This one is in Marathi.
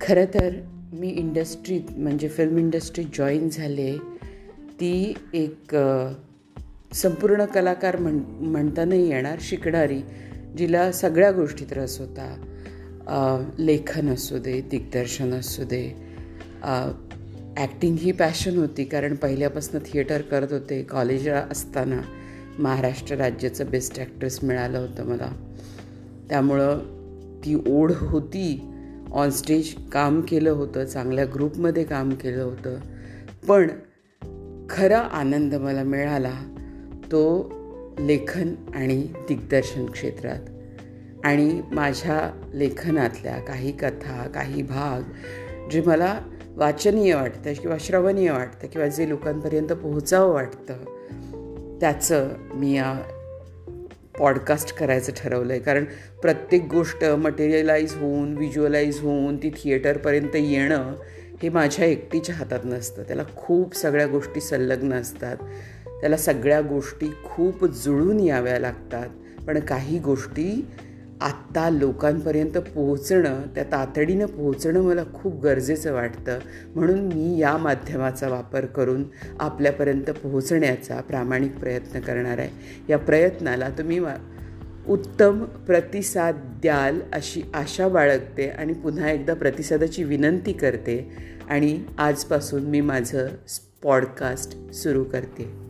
खरं तर मी इंडस्ट्रीत म्हणजे फिल्म इंडस्ट्रीत जॉईन झाले ती एक संपूर्ण कलाकार म्हण म्हणता नाही येणार शिकणारी जिला सगळ्या गोष्टीत रस होता. लेखन असू दे दिग्दर्शन असू दे ॲक्टिंग ही पॅशन होती कारण पहिल्यापासून थिएटर करत होते कॉलेजला असताना महाराष्ट्र राज्याचं बेस्ट ॲक्ट्रेस मिळालं होतं मला. त्यामुळं ती ओढ होती ऑन स्टेज काम केलं होतं चांगल्या ग्रुपमध्ये काम केलं होतं. पण खरा आनंद मला मिळाला तो लेखन आणि दिग्दर्शन क्षेत्रात. आणि माझ्या लेखनातल्या काही कथा काही भाग जे मला वाचनीय वाटतं किंवा श्रवणीय वाटतं किंवा जे लोकांपर्यंत पोहोचावं वाटतं त्याचं मी या पॉडकास्ट करायचं ठरवलं आहे कारण प्रत्येक गोष्ट मटेरियलाइज होऊन व्हिज्युअलाइज होऊन ती थिएटरपर्यंत येणं हे माझ्या एकटीच्या हातात नसतं. त्याला खूप सगळ्या गोष्टी संलग्न असतात. त्याला सगळ्या गोष्टी खूप जुळून याव्या लागतात. पण काही गोष्टी आत्ता लोकांपर्यंत पोहोचणं त्या तातडीनं पोहोचणं मला खूप गरजेचं वाटतं. म्हणून मी या माध्यमाचा वापर करून आपल्यापर्यंत पोहोचण्याचा प्रामाणिक प्रयत्न करणार आहे. या प्रयत्नाला तुम्ही उत्तम प्रतिसाद द्याल अशी आशा बाळगते आणि पुन्हा एकदा प्रतिसादाची विनंती करते. आणि आजपासून मी माझं पॉडकास्ट सुरू करते.